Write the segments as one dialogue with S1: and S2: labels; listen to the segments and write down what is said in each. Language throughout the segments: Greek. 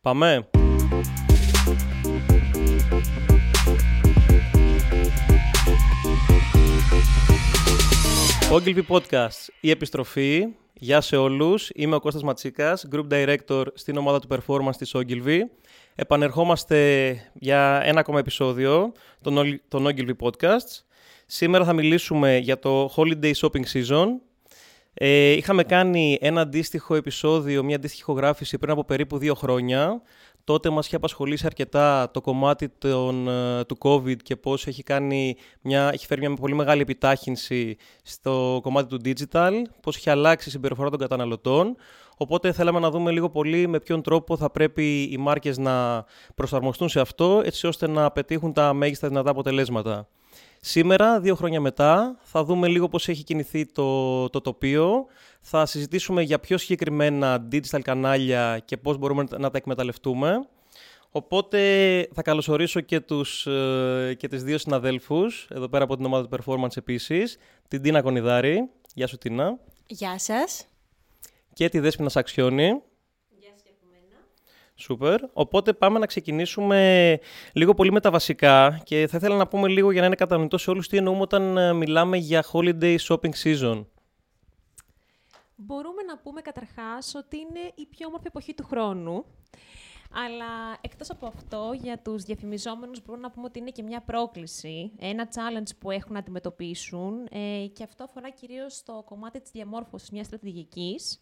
S1: Πάμε. Ogilvy Podcast, η επιστροφή. Γεια σε όλους. Είμαι ο Κώστας Ματσίκας, Group Director στην ομάδα του Performance της Ogilvy. Επανερχόμαστε για ένα ακόμα επεισόδιο των, των Ogilvy Podcasts. Σήμερα θα μιλήσουμε για το Holiday Shopping Season. Ε, είχαμε κάνει ένα αντίστοιχο επεισόδιο, μια αντίστοιχη γράφηση πριν από περίπου δύο χρόνια. Τότε μας είχε απασχολήσει αρκετά το κομμάτι των, ε, του COVID και πώς έχει, κάνει μια, έχει φέρει μια πολύ μεγάλη επιτάχυνση στο κομμάτι του digital, πώς έχει αλλάξει η συμπεριφορά των καταναλωτών. Οπότε θέλαμε να δούμε λίγο πολύ με ποιον τρόπο θα πρέπει οι μάρκες να προσαρμοστούν σε αυτό, έτσι ώστε να πετύχουν τα μέγιστα δυνατά αποτελέσματα. Σήμερα, δύο χρόνια μετά, θα δούμε λίγο πώς έχει κινηθεί το, το τοπίο. Θα συζητήσουμε για πιο συγκεκριμένα digital κανάλια και πώς μπορούμε να τα εκμεταλλευτούμε. Οπότε θα καλωσορίσω και, τους, ε, και τις δύο συναδέλφους, εδώ πέρα από την ομάδα του Performance επίσης, την Τίνα Κονιδάρη. Γεια σου Τίνα.
S2: Γεια σας.
S1: Και τη Δέσποινα Σαξιώνη. Σούπερ. Οπότε πάμε να ξεκινήσουμε λίγο πολύ με τα βασικά και θα ήθελα να πούμε λίγο για να είναι κατανοητός σε όλους τι εννοούμε όταν ε, μιλάμε για holiday shopping season.
S2: Μπορούμε να πούμε καταρχάς ότι είναι η πιο όμορφη εποχή του χρόνου. Αλλά εκτός από αυτό, για τους διαφημιζόμενους μπορούμε να πούμε ότι είναι και μια πρόκληση, ένα challenge που έχουν να αντιμετωπίσουν ε, και αυτό αφορά κυρίως το κομμάτι της διαμόρφωσης μιας στρατηγικής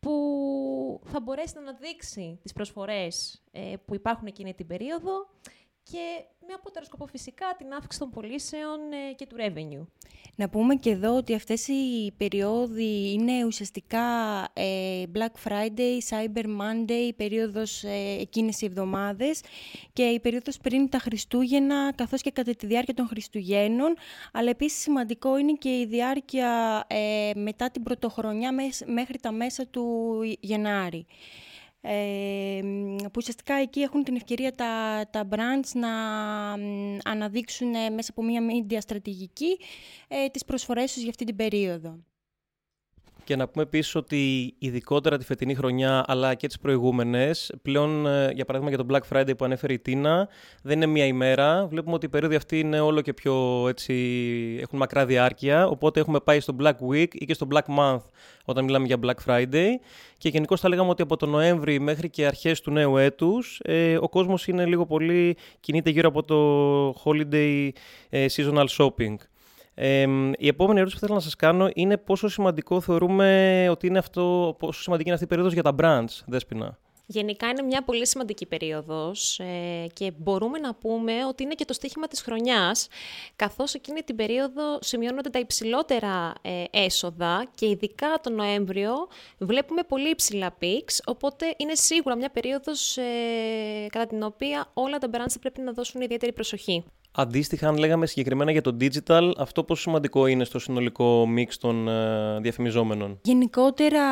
S2: που θα μπορέσει να αναδείξει τις προσφορές ε, που υπάρχουν εκείνη την περίοδο και με απότερο σκοπό φυσικά την αύξηση των πωλήσεων ε, και του revenue.
S3: Να πούμε και εδώ ότι αυτές οι περιόδοι είναι ουσιαστικά ε, Black Friday, Cyber Monday, η περίοδος ε, εκείνες οι εβδομάδες και η περίοδος πριν τα Χριστούγεννα καθώς και κατά τη διάρκεια των Χριστουγέννων αλλά επίσης σημαντικό είναι και η διάρκεια ε, μετά την πρωτοχρονιά μέχρι τα μέσα του Γενάρη ε, που ουσιαστικά εκεί έχουν την ευκαιρία τα, τα brands να αναδείξουν μέσα από μια media στρατηγική ε, τις προσφορές τους για αυτή την περίοδο.
S1: Και να πούμε επίσης ότι ειδικότερα τη φετινή χρονιά αλλά και τις προηγούμενες, πλέον ε, για παράδειγμα για το Black Friday που ανέφερε η Τίνα, δεν είναι μία ημέρα. Βλέπουμε ότι οι περίοδοι αυτοί είναι όλο και πιο έτσι, έχουν μακρά διάρκεια. Οπότε έχουμε πάει στο Black Week ή και στο Black Month όταν μιλάμε για Black Friday. Και γενικώς θα λέγαμε ότι από τον Νοέμβρη μέχρι και αρχές του νέου έτους ε, ο κόσμος είναι λίγο πολύ κινείται γύρω από το holiday ε, seasonal shopping. Ε, η επόμενη ερώτηση που θέλω να σας κάνω είναι πόσο σημαντικό θεωρούμε ότι είναι αυτό, πόσο σημαντική είναι αυτή η περίοδος για τα brands, Δέσποινα.
S2: Γενικά είναι μια πολύ σημαντική περίοδος ε, και μπορούμε να πούμε ότι είναι και το στίχημα της χρονιάς, καθώς εκείνη την περίοδο σημειώνονται τα υψηλότερα ε, έσοδα και ειδικά τον Νοέμβριο βλέπουμε πολύ υψηλά πίξ, οπότε είναι σίγουρα μια περίοδος ε, κατά την οποία όλα τα brands θα πρέπει να δώσουν ιδιαίτερη προσοχή.
S1: Αντίστοιχα, αν λέγαμε συγκεκριμένα για το digital, αυτό πόσο σημαντικό είναι στο συνολικό μίξ των ε, διαφημιζόμενων;
S3: Γενικότερα,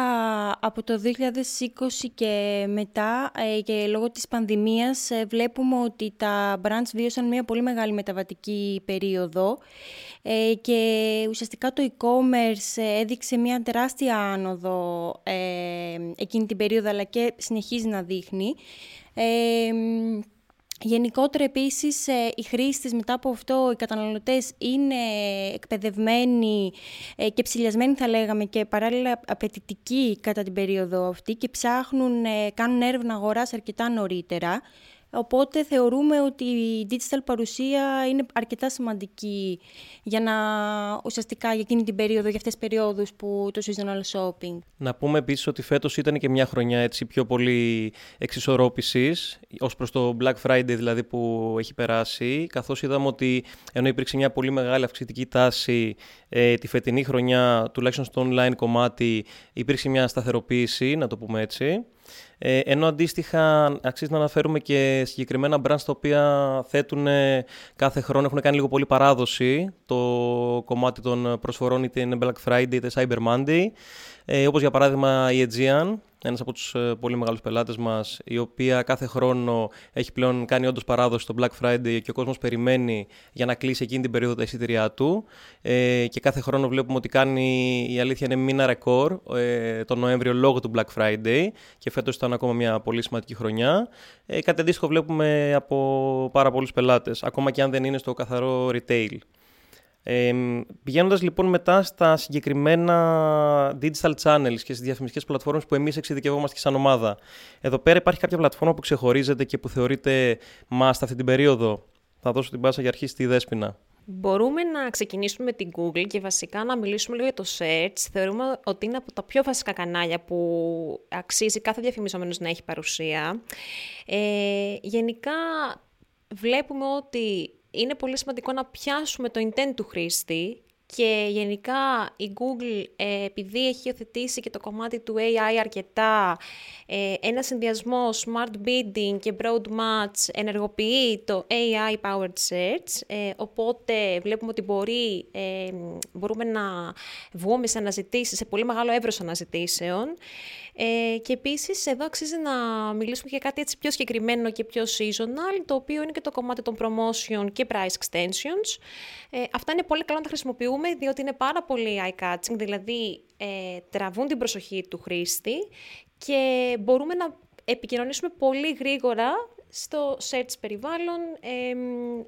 S3: από το 2020 και μετά ε, και λόγω της πανδημίας ε, βλέπουμε ότι τα brands βίωσαν μια πολύ μεγάλη μεταβατική περίοδο και ουσιαστικά το e-commerce έδειξε μια τεράστια άνοδο εκείνη την περίοδο αλλά και συνεχίζει να δείχνει. Γενικότερα επίσης ε, οι χρήστες μετά από αυτό, οι καταναλωτές είναι εκπαιδευμένοι ε, και ψηλιασμένοι θα λέγαμε και παράλληλα απαιτητικοί κατά την περίοδο αυτή και ψάχνουν, ε, κάνουν έρευνα αγοράς αρκετά νωρίτερα. Οπότε θεωρούμε ότι η digital παρουσία είναι αρκετά σημαντική για να ουσιαστικά για εκείνη την περίοδο, για αυτές τις περιόδους που το seasonal shopping.
S1: Να πούμε επίσης ότι φέτος ήταν και μια χρονιά έτσι πιο πολύ εξισορρόπησης ως προς το Black Friday δηλαδή που έχει περάσει καθώς είδαμε ότι ενώ υπήρξε μια πολύ μεγάλη αυξητική τάση ε, τη φετινή χρονιά τουλάχιστον στο online κομμάτι υπήρξε μια σταθεροποίηση να το πούμε έτσι ε, ενώ αντίστοιχα αξίζει να αναφέρουμε και συγκεκριμένα brands τα οποία θέτουν κάθε χρόνο, έχουν κάνει λίγο πολύ παράδοση. Το κομμάτι των προσφορών είτε είναι Black Friday είτε Cyber Monday, ε, όπως για παράδειγμα η Aegean ένας από τους ε, πολύ μεγάλους πελάτες μας, η οποία κάθε χρόνο έχει πλέον κάνει όντως παράδοση στο Black Friday και ο κόσμος περιμένει για να κλείσει εκείνη την περίοδο τα εισιτήριά του ε, και κάθε χρόνο βλέπουμε ότι κάνει, η αλήθεια είναι μήνα ρεκόρ ε, τον Νοέμβριο λόγω του Black Friday και φέτος ήταν ακόμα μια πολύ σημαντική χρονιά. Ε, κάτι αντίστοιχο βλέπουμε από πάρα πολλούς πελάτες, ακόμα και αν δεν είναι στο καθαρό retail. Ε, Πηγαίνοντας λοιπόν μετά στα συγκεκριμένα digital channels και στις διαφημιστικές πλατφόρμες που εμείς εξειδικευόμαστε και σαν ομάδα. Εδώ πέρα υπάρχει κάποια πλατφόρμα που ξεχωρίζεται και που θεωρείται must αυτή την περίοδο. Θα δώσω την πάσα για αρχή στη Δέσποινα.
S2: Μπορούμε να ξεκινήσουμε με την Google και βασικά να μιλήσουμε λίγο για το search. Θεωρούμε ότι είναι από τα πιο βασικά κανάλια που αξίζει κάθε διαφημιζόμενος να έχει παρουσία. Ε, γενικά βλέπουμε ότι είναι πολύ σημαντικό να πιάσουμε το intent του χρήστη και γενικά η Google, ε, επειδή έχει υιοθετήσει και το κομμάτι του AI αρκετά, ε, ένα συνδυασμό smart bidding και broad match ενεργοποιεί το AI powered search, ε, οπότε βλέπουμε ότι μπορεί, ε, μπορούμε να βγούμε σε αναζητήσεις, σε πολύ μεγάλο εύρος αναζητήσεων. Ε, και επίσης, εδώ αξίζει να μιλήσουμε για κάτι έτσι πιο συγκεκριμένο και πιο seasonal, το οποίο είναι και το κομμάτι των promotion και price extensions. Ε, αυτά είναι πολύ καλό να τα χρησιμοποιούμε, διότι είναι πάρα πολύ eye-catching, δηλαδή ε, τραβούν την προσοχή του χρήστη και μπορούμε να επικοινωνήσουμε πολύ γρήγορα στο search περιβάλλον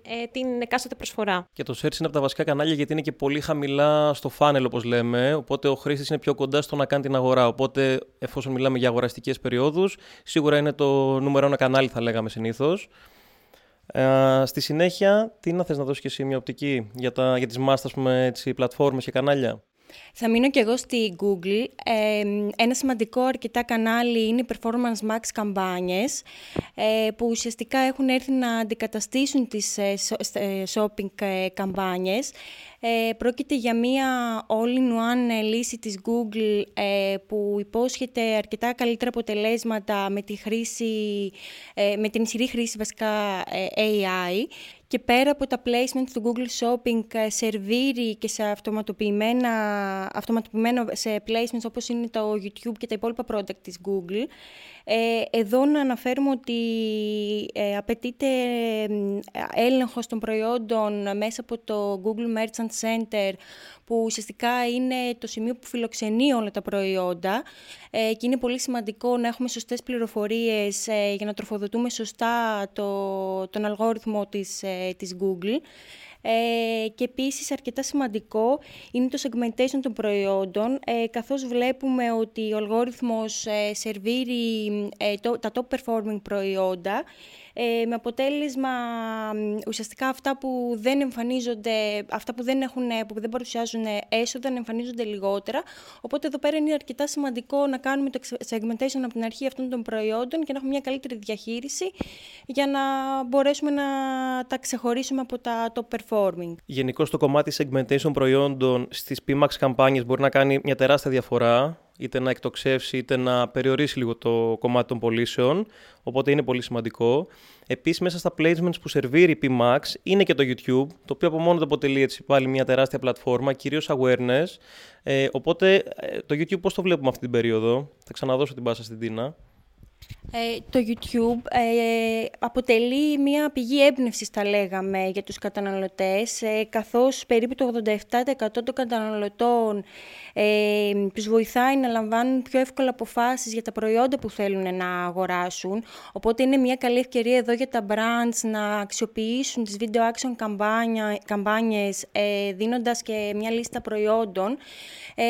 S2: ε, την εκάστοτε προσφορά.
S1: Και το search είναι από τα βασικά κανάλια γιατί είναι και πολύ χαμηλά στο funnel όπως λέμε, οπότε ο χρήστης είναι πιο κοντά στο να κάνει την αγορά. Οπότε εφόσον μιλάμε για αγοραστικές περιόδους, σίγουρα είναι το νούμερο ένα κανάλι θα λέγαμε συνήθως. Ε, στη συνέχεια, τι να θες να δώσεις και εσύ μια οπτική για, τα, για τις μάστας, πούμε, πλατφόρμες και κανάλια;
S3: Θα μείνω και εγώ στη Google. ένα σημαντικό αρκετά κανάλι είναι οι Performance Max καμπάνιες, ε, που ουσιαστικά έχουν έρθει να αντικαταστήσουν τις ε, ε, shopping καμπάνιες. πρόκειται για μία all-in-one λύση της Google που υπόσχεται αρκετά καλύτερα αποτελέσματα με, τη χρήση, με την ισχυρή χρήση βασικά AI και πέρα από τα placement του Google Shopping ε, σερβίρει και σε αυτοματοποιημένα, αυτοματοποιημένο σε placements όπως είναι το YouTube και τα υπόλοιπα product της Google. Ε, εδώ να αναφέρουμε ότι ε, απαιτείται έλεγχος των προϊόντων μέσα από το Google Merchant Center που ουσιαστικά είναι το σημείο που φιλοξενεί όλα τα προϊόντα ε, και είναι πολύ σημαντικό να έχουμε σωστές πληροφορίες ε, για να τροφοδοτούμε σωστά το, τον αλγόριθμο της, ε, της Google. Ε, και επίσης αρκετά σημαντικό είναι το segmentation των προϊόντων, ε, καθώς βλέπουμε ότι ο αλγόριθμος ε, σερβίρει ε, τα top performing προϊόντα ε, με αποτέλεσμα ουσιαστικά αυτά που δεν εμφανίζονται, αυτά που δεν, έχουν, που δεν παρουσιάζουν έσοδα να εμφανίζονται λιγότερα. Οπότε εδώ πέρα είναι αρκετά σημαντικό να κάνουμε το segmentation από την αρχή αυτών των προϊόντων και να έχουμε μια καλύτερη διαχείριση για να μπορέσουμε να τα ξεχωρίσουμε από τα top performing.
S1: Γενικώ το κομμάτι segmentation προϊόντων στις PMAX καμπάνιες μπορεί να κάνει μια τεράστια διαφορά είτε να εκτοξεύσει είτε να περιορίσει λίγο το κομμάτι των πωλήσεων, οπότε είναι πολύ σημαντικό. Επίσης μέσα στα placements που σερβίρει η PMAX είναι και το YouTube, το οποίο από μόνο το αποτελεί έτσι πάλι μια τεράστια πλατφόρμα, κυρίως awareness. Ε, οπότε ε, το YouTube πώς το βλέπουμε αυτή την περίοδο, θα ξαναδώσω την πάσα στην Τίνα.
S3: Ε, το YouTube ε, αποτελεί μια πηγή έμπνευσης, θα λέγαμε, για τους καταναλωτές, ε, καθώς περίπου το 87% των καταναλωτών ε, τους βοηθάει να λαμβάνουν πιο εύκολα αποφάσεις για τα προϊόντα που θέλουν να αγοράσουν. Οπότε είναι μια καλή ευκαιρία εδώ για τα brands να αξιοποιήσουν τις video action καμπάνια, καμπάνιες, ε, δίνοντας και μια λίστα προϊόντων ε,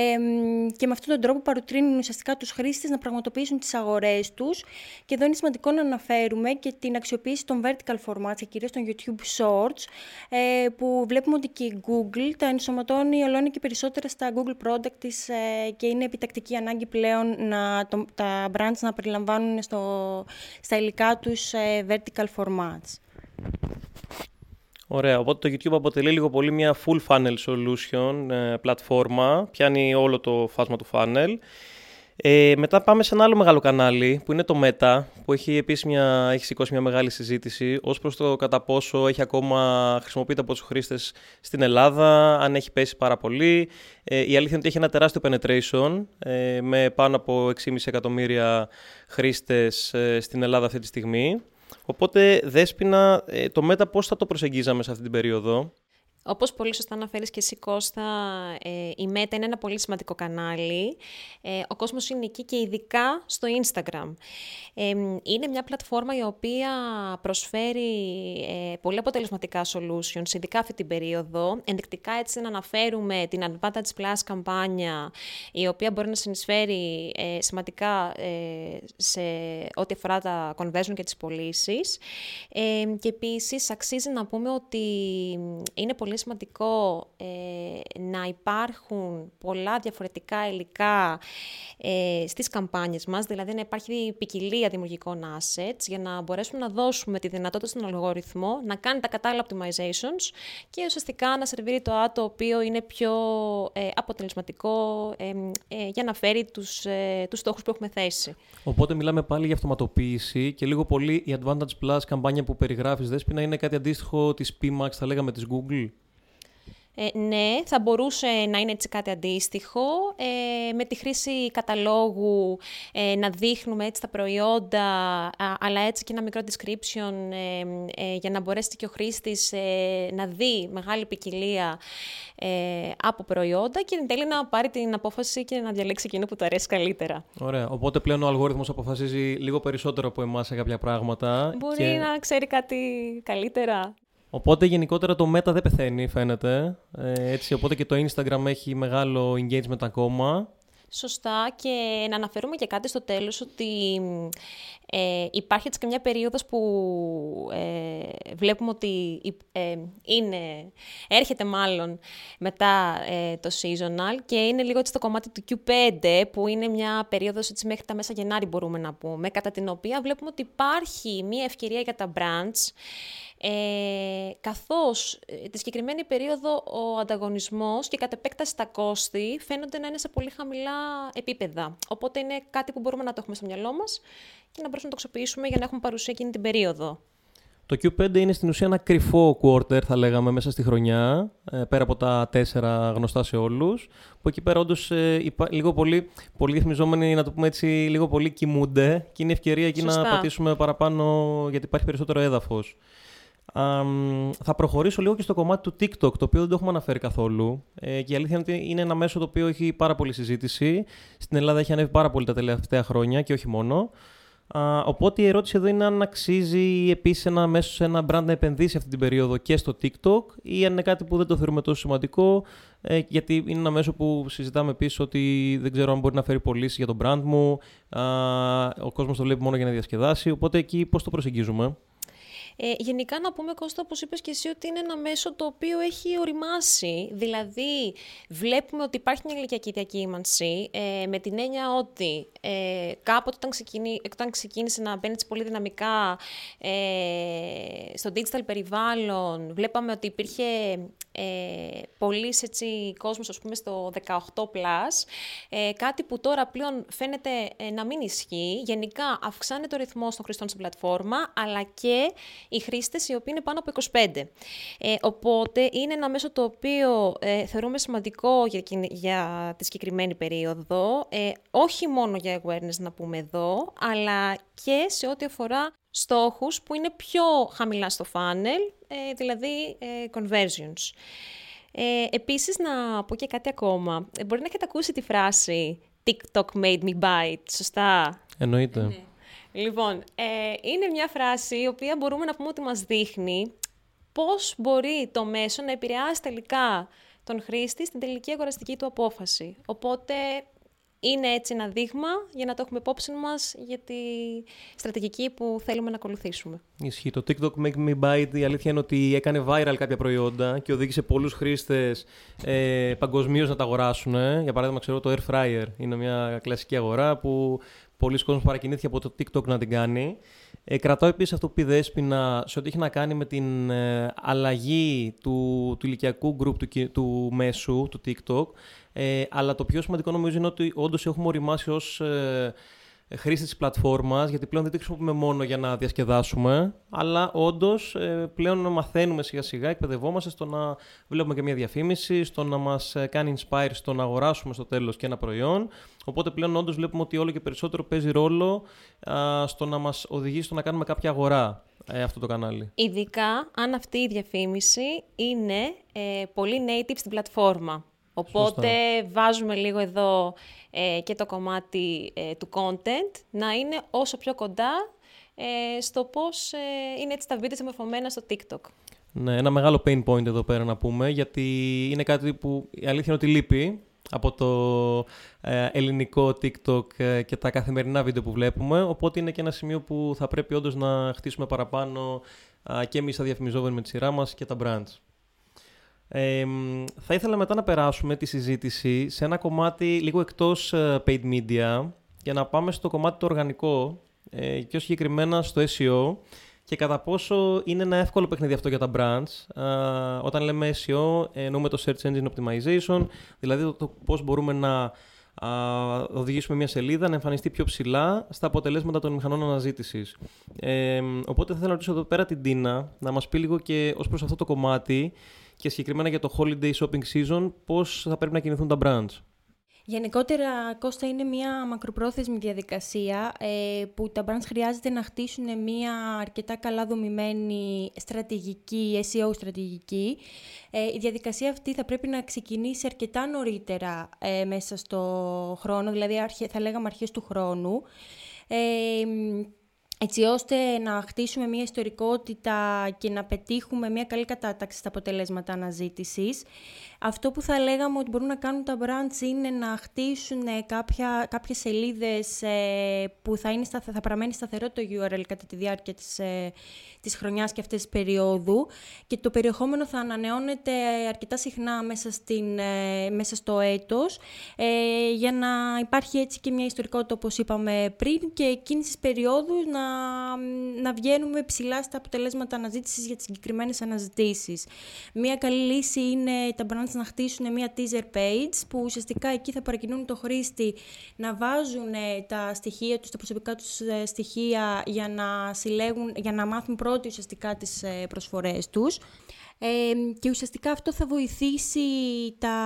S3: και με αυτόν τον τρόπο παροτρύνουν ουσιαστικά τους χρήστες να πραγματοποιήσουν τις αγορές τους και εδώ είναι σημαντικό να αναφέρουμε και την αξιοποίηση των vertical formats και κυρίως των YouTube Shorts ε, που βλέπουμε ότι και η Google τα ενσωματώνει όλο και περισσότερα στα Google Product της ε, και είναι επιτακτική ανάγκη πλέον να, το, τα brands να περιλαμβάνουν στο, στα υλικά τους ε, vertical formats.
S1: Ωραία, οπότε το YouTube αποτελεί λίγο πολύ μια full funnel solution πλατφόρμα, πιάνει όλο το φάσμα του funnel Ε, μετά πάμε σε ένα άλλο μεγάλο κανάλι που είναι το Meta, που έχει επίσης μια, έχει σηκώσει μια μεγάλη συζήτηση ως προς το κατά πόσο έχει ακόμα χρησιμοποιείται από τους χρήστες στην Ελλάδα, αν έχει πέσει πάρα πολύ. Ε, η αλήθεια είναι ότι έχει ένα τεράστιο penetration ε, με πάνω από 6,5 εκατομμύρια χρήστες ε, στην Ελλάδα αυτή τη στιγμή. Οπότε, Δέσποινα, ε, το Meta πώς θα το προσεγγίζαμε σε αυτή την περίοδο;
S2: Όπως πολύ σωστά αναφέρεις και εσύ Κώστα, ε, η Meta είναι ένα πολύ σημαντικό κανάλι. Ε, ο κόσμος είναι εκεί και ειδικά στο Instagram. Ε, είναι μια πλατφόρμα η οποία προσφέρει ε, πολύ αποτελεσματικά solutions, ειδικά αυτή την περίοδο. Ενδεικτικά έτσι να αναφέρουμε την Advantage Plus καμπάνια, η οποία μπορεί να συνεισφέρει ε, σημαντικά σε ό,τι αφορά τα conversion και τις πωλήσεις. και επίσης αξίζει να πούμε ότι είναι πολύ πολύ σημαντικό ε, να υπάρχουν πολλά διαφορετικά υλικά ε, στις καμπάνιες μας, δηλαδή να υπάρχει ποικιλία δημιουργικών assets για να μπορέσουμε να δώσουμε τη δυνατότητα στον αλγοριθμό να κάνει τα κατάλληλα optimizations και ουσιαστικά να σερβίρει το άτομο το οποίο είναι πιο ε, αποτελεσματικό ε, ε, για να φέρει τους, ε, τους στόχους που έχουμε θέσει.
S1: Οπότε μιλάμε πάλι για αυτοματοποίηση και λίγο πολύ η Advantage Plus καμπάνια που περιγράφεις Δέσποινα είναι κάτι αντίστοιχο της PMAX θα λέγαμε της Google;
S2: Ε, ναι, θα μπορούσε να είναι έτσι κάτι αντίστοιχο. Ε, με τη χρήση καταλόγου ε, να δείχνουμε έτσι τα προϊόντα, αλλά έτσι και ένα μικρό description ε, για να μπορέσει και ο χρήστης να δει μεγάλη ποικιλία από προϊόντα και εν τέλει να πάρει την απόφαση και να διαλέξει εκείνο που του αρέσει καλύτερα.
S1: Ωραία. Οπότε πλέον ο αλγόριθμος αποφασίζει λίγο περισσότερο από εμάς σε κάποια πράγματα.
S2: Μπορεί να ξέρει κάτι καλύτερα.
S1: Οπότε γενικότερα το Meta δεν πεθαίνει φαίνεται. Ε, έτσι, οπότε και το Instagram έχει μεγάλο engagement ακόμα.
S2: Σωστά και να αναφέρουμε και κάτι στο τέλος ότι ε, υπάρχει έτσι και μια περίοδος που ε, βλέπουμε ότι ε, είναι, έρχεται μάλλον μετά ε, το seasonal και είναι λίγο έτσι το κομμάτι του Q5 που είναι μια περίοδος έτσι μέχρι τα μέσα Γενάρη μπορούμε να πούμε κατά την οποία βλέπουμε ότι υπάρχει μια ευκαιρία για τα brands ε, καθώς ε, τη συγκεκριμένη περίοδο ο ανταγωνισμός και κατ' επέκταση τα κόστη φαίνονται να είναι σε πολύ χαμηλά επίπεδα. Οπότε είναι κάτι που μπορούμε να το έχουμε στο μυαλό μας και να μπορούμε να το αξιοποιήσουμε για να έχουμε παρουσία εκείνη την περίοδο.
S1: Το Q5 είναι στην ουσία ένα κρυφό quarter, θα λέγαμε, μέσα στη χρονιά, ε, πέρα από τα τέσσερα γνωστά σε όλους, που εκεί πέρα όντως ε, λίγο πολύ, πολύ ρυθμιζόμενοι, να το πούμε έτσι, λίγο πολύ κοιμούνται και είναι ευκαιρία εκεί να πατήσουμε παραπάνω, γιατί υπάρχει περισσότερο έδαφος θα προχωρήσω λίγο και στο κομμάτι του TikTok, το οποίο δεν το έχουμε αναφέρει καθόλου. Ε, και η αλήθεια είναι ότι είναι ένα μέσο το οποίο έχει πάρα πολύ συζήτηση. Στην Ελλάδα έχει ανέβει πάρα πολύ τα τελευταία χρόνια και όχι μόνο. Α, οπότε η ερώτηση εδώ είναι αν αξίζει επίσης ένα μέσο σε ένα brand να επενδύσει αυτή την περίοδο και στο TikTok ή αν είναι κάτι που δεν το θεωρούμε τόσο σημαντικό, ε, γιατί είναι ένα μέσο που συζητάμε επίσης ότι δεν ξέρω αν μπορεί να φέρει πωλήσει για τον brand μου. Α, ο κόσμος το βλέπει μόνο για να διασκεδάσει. Οπότε εκεί πώς το προσεγγίζουμε;
S2: Ε, γενικά να πούμε, Κώστα, όπως είπες και εσύ, ότι είναι ένα μέσο το οποίο έχει οριμάσει. Δηλαδή, βλέπουμε ότι υπάρχει μια ηλικιακή διακύμανση, ε, με την έννοια ότι ε, κάποτε όταν, ξεκίνη, όταν ξεκίνησε να μπαίνει πολύ δυναμικά ε, στο digital περιβάλλον, βλέπαμε ότι υπήρχε ε, πολύ έτσι, κόσμος ας πούμε στο 18+, ε, κάτι που τώρα πλέον φαίνεται ε, να μην ισχύει. Γενικά αυξάνεται ο ρυθμός των χρηστών στην πλατφόρμα, αλλά και οι χρήστες οι οποίοι είναι πάνω από 25. Ε, οπότε είναι ένα μέσο το οποίο ε, θεωρούμε σημαντικό για, για τη συγκεκριμένη περίοδο, ε, όχι μόνο για awareness να πούμε εδώ, αλλά και σε ό,τι αφορά στόχους που είναι πιο χαμηλά στο funnel, ε, δηλαδή ε, conversions. Ε, επίσης, να πω και κάτι ακόμα. Ε, μπορεί να έχετε ακούσει τη φράση TikTok made me bite, σωστά;
S1: Εννοείται. Ναι.
S2: Λοιπόν, είναι μια φράση η οποία μπορούμε να πούμε ότι μας δείχνει πώς μπορεί το μέσο να επηρεάσει τελικά τον χρήστη στην τελική αγοραστική του απόφαση. Οπότε είναι έτσι ένα δείγμα για να το έχουμε υπόψη μας για τη στρατηγική που θέλουμε να ακολουθήσουμε.
S1: Ισχύει. Το TikTok Make Me Bite η αλήθεια είναι ότι έκανε viral κάποια προϊόντα και οδήγησε πολλούς χρήστες ε, παγκοσμίως να τα αγοράσουν. Για παράδειγμα, ξέρω το Air Fryer είναι μια κλασική αγορά που πολλοί κόσμοι παρακινήθηκε από το TikTok να την κάνει. Ε, κρατάω επίσης αυτό που πει Δέσποινα σε ό,τι έχει να κάνει με την ε, αλλαγή του, του ηλικιακού γκρουπ του, του μέσου, του TikTok. Ε, αλλά το πιο σημαντικό νομίζω είναι ότι όντως έχουμε οριμάσει ως ε, χρήση της πλατφόρμας, γιατί πλέον δεν τη χρησιμοποιούμε μόνο για να διασκεδάσουμε, αλλά όντως ε, πλέον μαθαίνουμε σιγά σιγά, εκπαιδευόμαστε στο να βλέπουμε και μια διαφήμιση, στο να μας ε, κάνει inspire, στο να αγοράσουμε στο τέλος και ένα προϊόν. Οπότε πλέον όντως βλέπουμε ότι όλο και περισσότερο παίζει ρόλο α, στο να μας οδηγήσει στο να κάνουμε κάποια αγορά ε, αυτό το κανάλι.
S2: Ειδικά αν αυτή η διαφήμιση είναι ε, πολύ native στην πλατφόρμα. Οπότε βάζουμε λίγο εδώ ε, και το κομμάτι ε, του content να είναι όσο πιο κοντά ε, στο πώς είναι έτσι τα βίντεο συμμορφωμένα στο TikTok.
S1: Ναι, ένα μεγάλο pain point εδώ πέρα να πούμε, γιατί είναι κάτι που η αλήθεια είναι ότι λείπει από το ελληνικό TikTok και τα καθημερινά βίντεο που βλέπουμε, οπότε είναι και ένα σημείο που θα πρέπει όντως να χτίσουμε παραπάνω και εμείς θα διαφημιζόμενοι με τη σειρά μας και τα brands θα ήθελα μετά να περάσουμε τη συζήτηση σε ένα κομμάτι λίγο εκτός ε, paid media για να πάμε στο κομμάτι το οργανικό ε, και συγκεκριμένα στο SEO και κατά πόσο είναι ένα εύκολο παιχνίδι αυτό για τα brands. όταν λέμε SEO εννοούμε το Search Engine Optimization, δηλαδή το, το πώς μπορούμε να οδηγήσουμε μια σελίδα να εμφανιστεί πιο ψηλά στα αποτελέσματα των μηχανών αναζήτησης. Ε, οπότε θα ήθελα να ρωτήσω εδώ πέρα την Τίνα να μας πει λίγο και ως προς αυτό το κομμάτι και συγκεκριμένα για το holiday shopping season, πώς θα πρέπει να κινηθούν τα brands;
S3: Γενικότερα, Κώστα, είναι μια μακροπρόθεσμη διαδικασία ε, που τα brands χρειάζεται να χτίσουν μια αρκετά καλά δομημένη στρατηγική, SEO στρατηγική. Ε, η διαδικασία αυτή θα πρέπει να ξεκινήσει αρκετά νωρίτερα ε, μέσα στο χρόνο, δηλαδή θα λέγαμε αρχές του χρόνου. Ε, έτσι ώστε να χτίσουμε μια ιστορικότητα και να πετύχουμε μια καλή κατάταξη στα αποτελέσματα αναζήτησης. Αυτό που θα λέγαμε ότι μπορούν να κάνουν τα brands είναι να χτίσουν κάποια, κάποιες σελίδες ε, που θα, είναι, θα παραμένει σταθερό το URL κατά τη διάρκεια της, ε, της χρονιάς και αυτής της περίοδου και το περιεχόμενο θα ανανεώνεται αρκετά συχνά μέσα, στην, ε, μέσα στο έτος ε, για να υπάρχει έτσι και μια ιστορικότητα όπως είπαμε πριν και εκείνης της περίοδου να, να βγαίνουμε ψηλά στα αποτελέσματα αναζήτησης για τις συγκεκριμένες αναζητήσεις. Μια καλή λύση είναι τα brands να χτίσουν μια teaser page που ουσιαστικά εκεί θα παρακινούν το χρήστη να βάζουν τα στοιχεία τους, τα προσωπικά τους ε, στοιχεία για να, συλλέγουν, για να μάθουν πρώτοι ουσιαστικά τις ε, προσφορές τους. Ε, και ουσιαστικά αυτό θα βοηθήσει τα,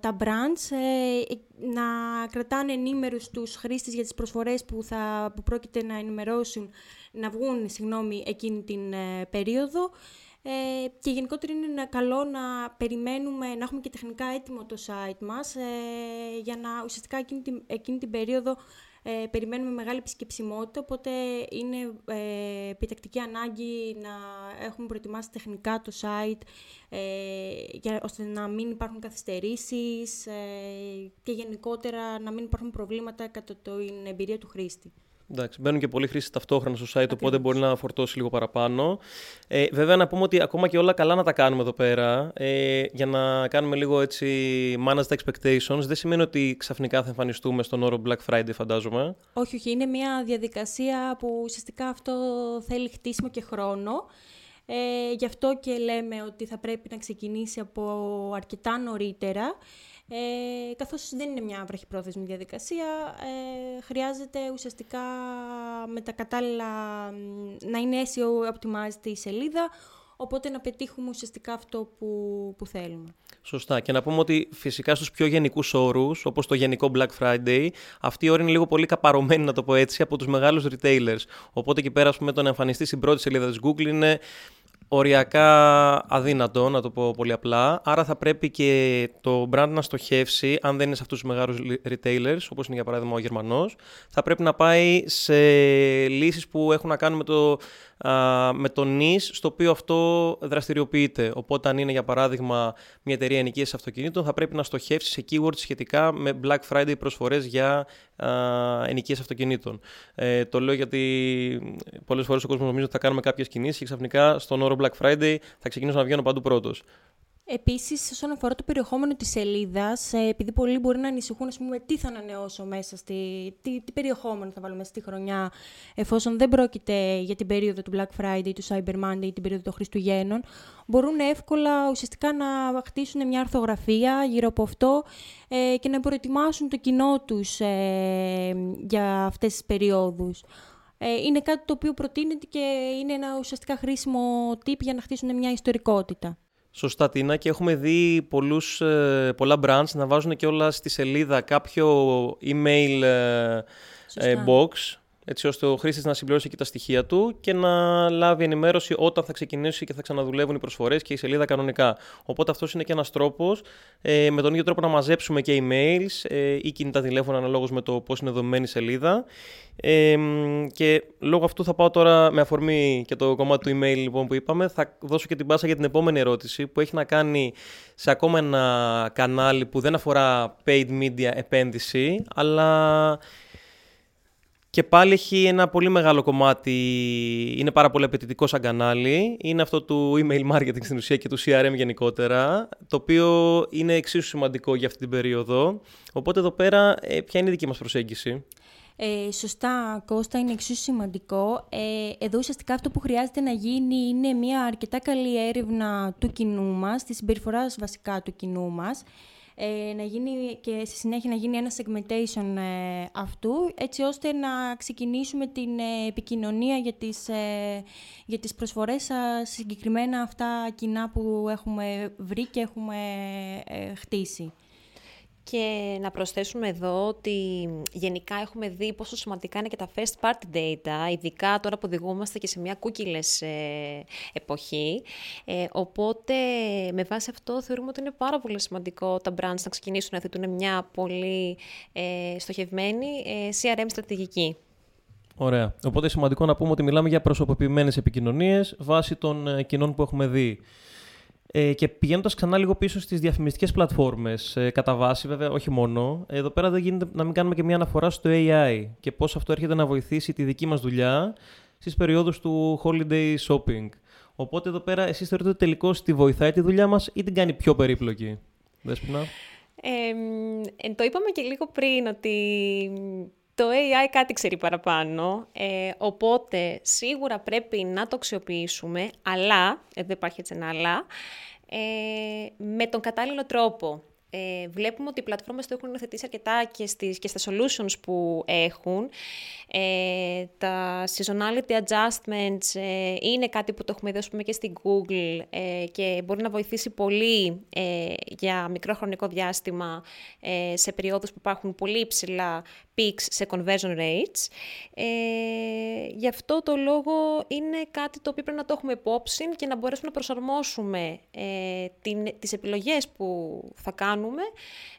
S3: τα brands ε, να κρατάνε ενήμερους τους χρήστες για τις προσφορές που, θα, που πρόκειται να ενημερώσουν, να βγουν συγγνώμη, εκείνη την ε, περίοδο. Ε, και γενικότερα είναι καλό να περιμένουμε, να έχουμε και τεχνικά έτοιμο το site μας, ε, για να ουσιαστικά εκείνη την, εκείνη την περίοδο ε, περιμένουμε μεγάλη επισκεψιμότητα, οπότε είναι ε, επιτακτική ανάγκη να έχουμε προετοιμάσει τεχνικά το site ε, για, ώστε να μην υπάρχουν καθυστερήσεις ε, και γενικότερα να μην υπάρχουν προβλήματα κατά την εμπειρία του χρήστη.
S1: Εντάξει, μπαίνουν και πολλοί χρήσει ταυτόχρονα στο site, οπότε μπορεί να φορτώσει λίγο παραπάνω. Ε, βέβαια, να πούμε ότι ακόμα και όλα καλά να τα κάνουμε εδώ πέρα, ε, για να κάνουμε λίγο έτσι manage the expectations. Δεν σημαίνει ότι ξαφνικά θα εμφανιστούμε στον όρο Black Friday, φαντάζομαι.
S3: Όχι, όχι. Είναι μια διαδικασία που ουσιαστικά αυτό θέλει χτίσιμο και χρόνο. Ε, γι' αυτό και λέμε ότι θα πρέπει να ξεκινήσει από αρκετά νωρίτερα ε, καθώς δεν είναι μια βραχυπρόθεσμη διαδικασία, ε, χρειάζεται ουσιαστικά με τα κατάλληλα να είναι SEO optimized η σελίδα, οπότε να πετύχουμε ουσιαστικά αυτό που, που θέλουμε.
S1: Σωστά. Και να πούμε ότι φυσικά στους πιο γενικούς όρους, όπως το γενικό Black Friday, αυτή η όρη είναι λίγο πολύ καπαρωμένη, να το πω έτσι, από τους μεγάλους retailers. Οπότε εκεί πέρα, πούμε, το να εμφανιστεί στην πρώτη σελίδα της Google είναι οριακά αδύνατο, να το πω πολύ απλά. Άρα θα πρέπει και το brand να στοχεύσει, αν δεν είναι σε αυτούς τους μεγάλους retailers, όπως είναι για παράδειγμα ο Γερμανός, θα πρέπει να πάει σε λύσεις που έχουν να κάνουν με το, με το νης στο οποίο αυτό δραστηριοποιείται. Οπότε αν είναι για παράδειγμα μια εταιρεία ενοικίας αυτοκινήτων, θα πρέπει να στοχεύσεις σε keywords σχετικά με Black Friday προσφορές για ενοικίες αυτοκινήτων. Ε, το λέω γιατί πολλές φορές ο κόσμος νομίζει ότι θα κάνουμε κάποιες κινήσεις και ξαφνικά στον όρο Black Friday θα ξεκινήσω να βγαίνω παντού πρώτος.
S3: Επίσης, όσον αφορά το περιεχόμενο της σελίδας, ε, επειδή πολλοί μπορεί να ανησυχούν, ας πούμε, τι θα ανανεώσω μέσα στη... Τι, τι περιεχόμενο θα βάλω μέσα στη χρονιά, εφόσον δεν πρόκειται για την περίοδο του Black Friday, του Cyber Monday ή την περίοδο των Χριστουγέννων, μπορούν εύκολα ουσιαστικά να χτίσουν μια αρθογραφία γύρω από αυτό ε, και να προετοιμάσουν το κοινό τους ε, για αυτές τις περιόδους. Ε, είναι κάτι το οποίο προτείνεται και είναι ένα ουσιαστικά χρήσιμο tip για να χτίσουν μια ιστορικότητα.
S1: Σωστά, Τίνα, και έχουμε δει πολλούς, ε, πολλά brands να βάζουν και όλα στη σελίδα κάποιο email ε, box, έτσι ώστε ο χρήστης να συμπληρώσει εκεί τα στοιχεία του και να λάβει ενημέρωση όταν θα ξεκινήσει και θα ξαναδουλεύουν οι προσφορές και η σελίδα κανονικά. Οπότε αυτός είναι και ένας τρόπος ε, με τον ίδιο τρόπο να μαζέψουμε και emails ε, ή κινητά τηλέφωνα αναλόγως με το πώς είναι δομημένη η σελίδα. Ε, και λόγω αυτού θα πάω τώρα με αφορμή και το κομμάτι του email λοιπόν, που είπαμε, θα δώσω και την πάσα για την επόμενη ερώτηση που έχει να κάνει σε ακόμα ένα κανάλι που δεν αφορά paid media επένδυση, αλλά και πάλι έχει ένα πολύ μεγάλο κομμάτι, είναι πάρα πολύ απαιτητικό σαν κανάλι. Είναι αυτό του email marketing στην ουσία και του CRM γενικότερα, το οποίο είναι εξίσου σημαντικό για αυτή την περίοδο. Οπότε εδώ πέρα, ε, ποια είναι η δική μας προσέγγιση;
S3: Ε, σωστά, Κώστα, είναι εξίσου σημαντικό. Ε, εδώ ουσιαστικά αυτό που χρειάζεται να γίνει είναι μια αρκετά καλή έρευνα του κοινού μας, της συμπεριφοράς βασικά του κοινού μας, ε, να γίνει και στη συνέχεια να γίνει ένα segmentation ε, αυτού, έτσι ώστε να ξεκινήσουμε την ε, επικοινωνία για τις, ε, για τις προσφορές συγκεκριμένα αυτά κοινά που έχουμε βρει και έχουμε χτίσει.
S2: Και να προσθέσουμε εδώ ότι γενικά έχουμε δει πόσο σημαντικά είναι και τα first party data, ειδικά τώρα που οδηγούμαστε και σε μια cookieless ε, εποχή. Ε, οπότε, με βάση αυτό, θεωρούμε ότι είναι πάρα πολύ σημαντικό τα brands να ξεκινήσουν να θέτουν μια πολύ ε, στοχευμένη ε, CRM στρατηγική.
S1: Ωραία. Οπότε σημαντικό να πούμε ότι μιλάμε για προσωποποιημένες επικοινωνίες βάσει των ε, κοινών που έχουμε δει. Ε, και πηγαίνοντας ξανά λίγο πίσω στις διαφημιστικές πλατφόρμες, ε, κατά βάση βέβαια, όχι μόνο, εδώ πέρα δεν γίνεται να μην κάνουμε και μια αναφορά στο AI και πώς αυτό έρχεται να βοηθήσει τη δική μας δουλειά στις περιόδους του holiday shopping. Οπότε εδώ πέρα, εσείς θεωρείτε ότι τελικώς τη βοηθάει τη δουλειά μας ή την κάνει πιο περίπλοκη, Δέσποινα;
S2: Ε, το είπαμε και λίγο πριν ότι το AI κάτι ξέρει παραπάνω, ε, οπότε σίγουρα πρέπει να το αξιοποιήσουμε, αλλά, εδώ υπάρχει έτσι ένα αλλά, ε, με τον κατάλληλο τρόπο. Ε, βλέπουμε ότι οι πλατφόρμες το έχουν υιοθετήσει αρκετά και, στις, και στα solutions που έχουν. Ε, τα seasonality adjustments ε, είναι κάτι που το έχουμε δώσει και στην Google ε, και μπορεί να βοηθήσει πολύ ε, για μικρό χρονικό διάστημα σε περιόδους που υπάρχουν πολύ υψηλά peaks σε conversion rates. Ε, γι' αυτό το λόγο είναι κάτι το οποίο πρέπει να το έχουμε υπόψη και να μπορέσουμε να προσαρμόσουμε ε, την, τις επιλογές που θα κάνουμε,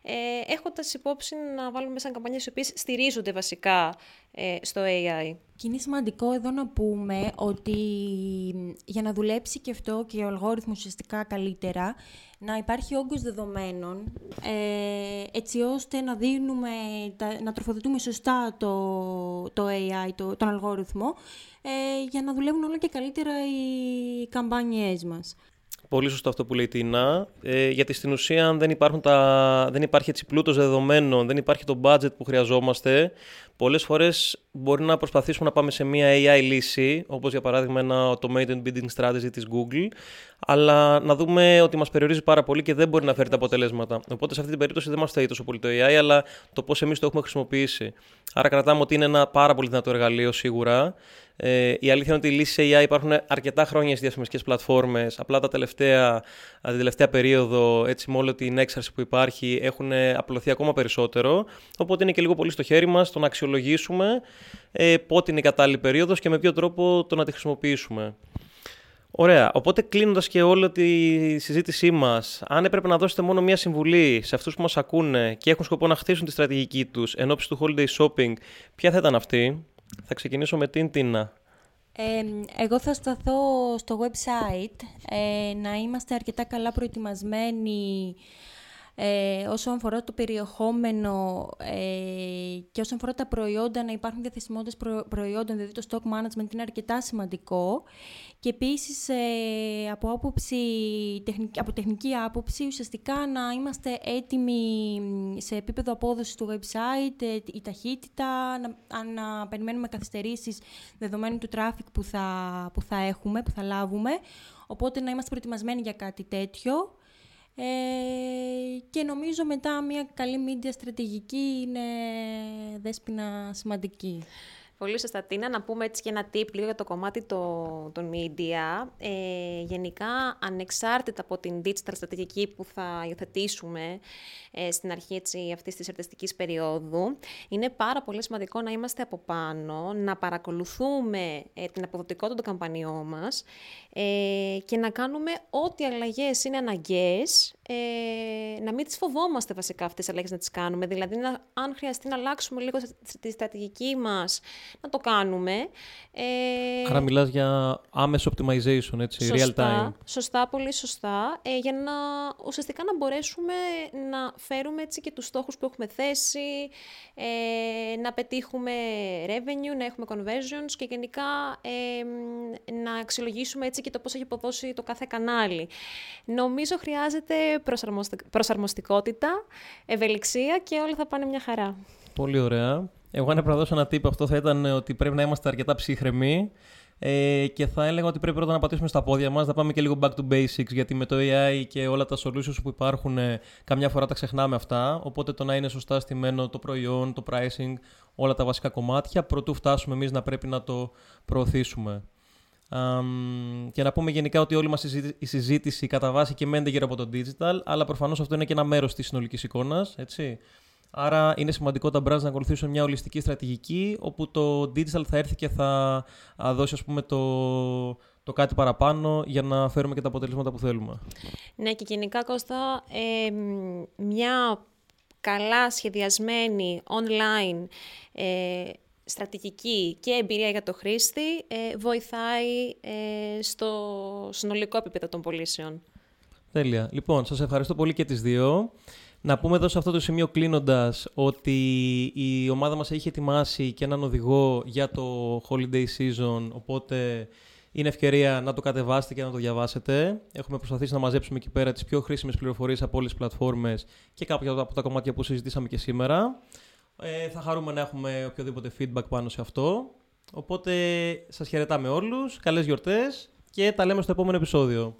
S2: ε, έχοντας υπόψη να βάλουμε μέσα καμπανίες οι οποίες στηρίζονται βασικά ε, στο AI.
S3: Και είναι σημαντικό εδώ να πούμε ότι για να δουλέψει και αυτό και ο αλγόριθμος ουσιαστικά καλύτερα, να υπάρχει όγκος δεδομένων, ε, έτσι ώστε να, δίνουμε, να τροφοδοτούμε σωστά το, το AI, το, τον αλγόριθμο, ε, για να δουλεύουν όλο και καλύτερα οι καμπάνιές μας.
S1: Πολύ σωστό αυτό που λέει η Τίνα, ε, γιατί στην ουσία αν δεν, υπάρχουν τα, δεν υπάρχει έτσι πλούτος δεδομένων, δεν υπάρχει το budget που χρειαζόμαστε, πολλές φορές μπορεί να προσπαθήσουμε να πάμε σε μια AI λύση, όπως για παράδειγμα ένα automated bidding strategy της Google, αλλά να δούμε ότι μας περιορίζει πάρα πολύ και δεν μπορεί να φέρει τα αποτελέσματα. Οπότε σε αυτή την περίπτωση δεν μας φταίει τόσο πολύ το AI, αλλά το πώς εμείς το έχουμε χρησιμοποιήσει. Άρα κρατάμε ότι είναι ένα πάρα πολύ δυνατό εργαλείο σίγουρα, ε, η αλήθεια είναι ότι οι λύσεις AI υπάρχουν αρκετά χρόνια στις διαφημιστικέ πλατφόρμες. Απλά τα τελευταία, την τελευταία περίοδο, έτσι, με όλη την έξαρση που υπάρχει, έχουν απλωθεί ακόμα περισσότερο. Οπότε είναι και λίγο πολύ στο χέρι μας το να αξιολογήσουμε ε, πότε είναι η κατάλληλη περίοδος και με ποιο τρόπο το να τη χρησιμοποιήσουμε. Ωραία. Οπότε κλείνοντας και όλη τη συζήτησή μας, αν έπρεπε να δώσετε μόνο μία συμβουλή σε αυτούς που μας ακούνε και έχουν σκοπό να χτίσουν τη στρατηγική τους εν ώψη του holiday shopping, ποια θα ήταν αυτή; Θα ξεκινήσω με την Τίνα.
S3: εγώ θα σταθώ στο website, ε, να είμαστε αρκετά καλά προετοιμασμένοι ε, όσον αφορά το περιεχόμενο ε, και όσον αφορά τα προϊόντα, να υπάρχουν διαθεσιμότητες προϊόντων, δηλαδή το stock management είναι αρκετά σημαντικό. Και επίσης ε, από, άποψη, από τεχνική άποψη, ουσιαστικά να είμαστε έτοιμοι σε επίπεδο απόδοσης του website, ε, η ταχύτητα, να, να περιμένουμε καθυστερήσεις δεδομένου του traffic που θα, που θα έχουμε, που θα λάβουμε. Οπότε να είμαστε προετοιμασμένοι για κάτι τέτοιο. Ε, και νομίζω μετά μια καλή media στρατηγική είναι δέσποινα σημαντική.
S2: Πολύ σωστά, Τίνα. Να πούμε έτσι και ένα tip λίγο για το κομμάτι των το media. Ε, γενικά, ανεξάρτητα από την digital στρατηγική που θα υιοθετήσουμε ε, στην αρχή έτσι, αυτής της αρτιστικής περίοδου, είναι πάρα πολύ σημαντικό να είμαστε από πάνω, να παρακολουθούμε ε, την αποδοτικότητα των καμπανιών μας ε, και να κάνουμε ό,τι αλλαγές είναι αναγκαίες, ε, να μην τις φοβόμαστε βασικά αυτές τις αλλαγές να τις κάνουμε. Δηλαδή, να, αν χρειαστεί να αλλάξουμε λίγο τη στρατηγική μας, να το κάνουμε.
S1: Ε, Άρα μιλάς για άμεσο optimization, έτσι, real time.
S2: Σωστά, πολύ σωστά. Ε, για να ουσιαστικά να μπορέσουμε να φέρουμε έτσι και τους στόχους που έχουμε θέσει, ε, να πετύχουμε revenue, να έχουμε conversions και γενικά ε, να αξιολογήσουμε έτσι και το πώς έχει αποδώσει το κάθε κανάλι. Νομίζω χρειάζεται προσαρμοστικότητα, ευελιξία και όλα θα πάνε μια χαρά.
S1: Πολύ ωραία. Εγώ αν έπρεπε να δώσω ένα tip αυτό θα ήταν ότι πρέπει να είμαστε αρκετά ψύχρεμοι ε, και θα έλεγα ότι πρέπει πρώτα να πατήσουμε στα πόδια μας, να πάμε και λίγο back to basics γιατί με το AI και όλα τα solutions που υπάρχουν ε, καμιά φορά τα ξεχνάμε αυτά οπότε το να είναι σωστά στημένο το προϊόν, το pricing, όλα τα βασικά κομμάτια προτού φτάσουμε εμείς να πρέπει να το προωθήσουμε. Um, και να πούμε γενικά ότι όλη μας η συζήτηση κατά βάση και μένεται γύρω από το digital, αλλά προφανώς αυτό είναι και ένα μέρος της συνολικής εικόνας, έτσι. Άρα είναι σημαντικό τα brands να ακολουθήσουν μια ολιστική στρατηγική, όπου το digital θα έρθει και θα δώσει ας πούμε, το, το κάτι παραπάνω για να φέρουμε και τα αποτελέσματα που θέλουμε.
S2: Ναι, και γενικά, Κώστα, ε, μια καλά σχεδιασμένη online ε, στρατηγική και εμπειρία για το χρήστη ε, βοηθάει ε, στο συνολικό επίπεδο των πωλήσεων.
S1: Τέλεια. Λοιπόν, σας ευχαριστώ πολύ και τις δύο. Να πούμε εδώ σε αυτό το σημείο κλείνοντας ότι η ομάδα μας έχει ετοιμάσει και έναν οδηγό για το holiday season, οπότε είναι ευκαιρία να το κατεβάσετε και να το διαβάσετε. Έχουμε προσπαθήσει να μαζέψουμε εκεί πέρα τις πιο χρήσιμες πληροφορίες από όλες τις πλατφόρμες και κάποια από τα κομμάτια που συζητήσαμε και σήμερα. Ε, θα χαρούμε να έχουμε οποιοδήποτε feedback πάνω σε αυτό. Οπότε σας χαιρετάμε όλους, καλές γιορτές και τα λέμε στο επόμενο επεισόδιο.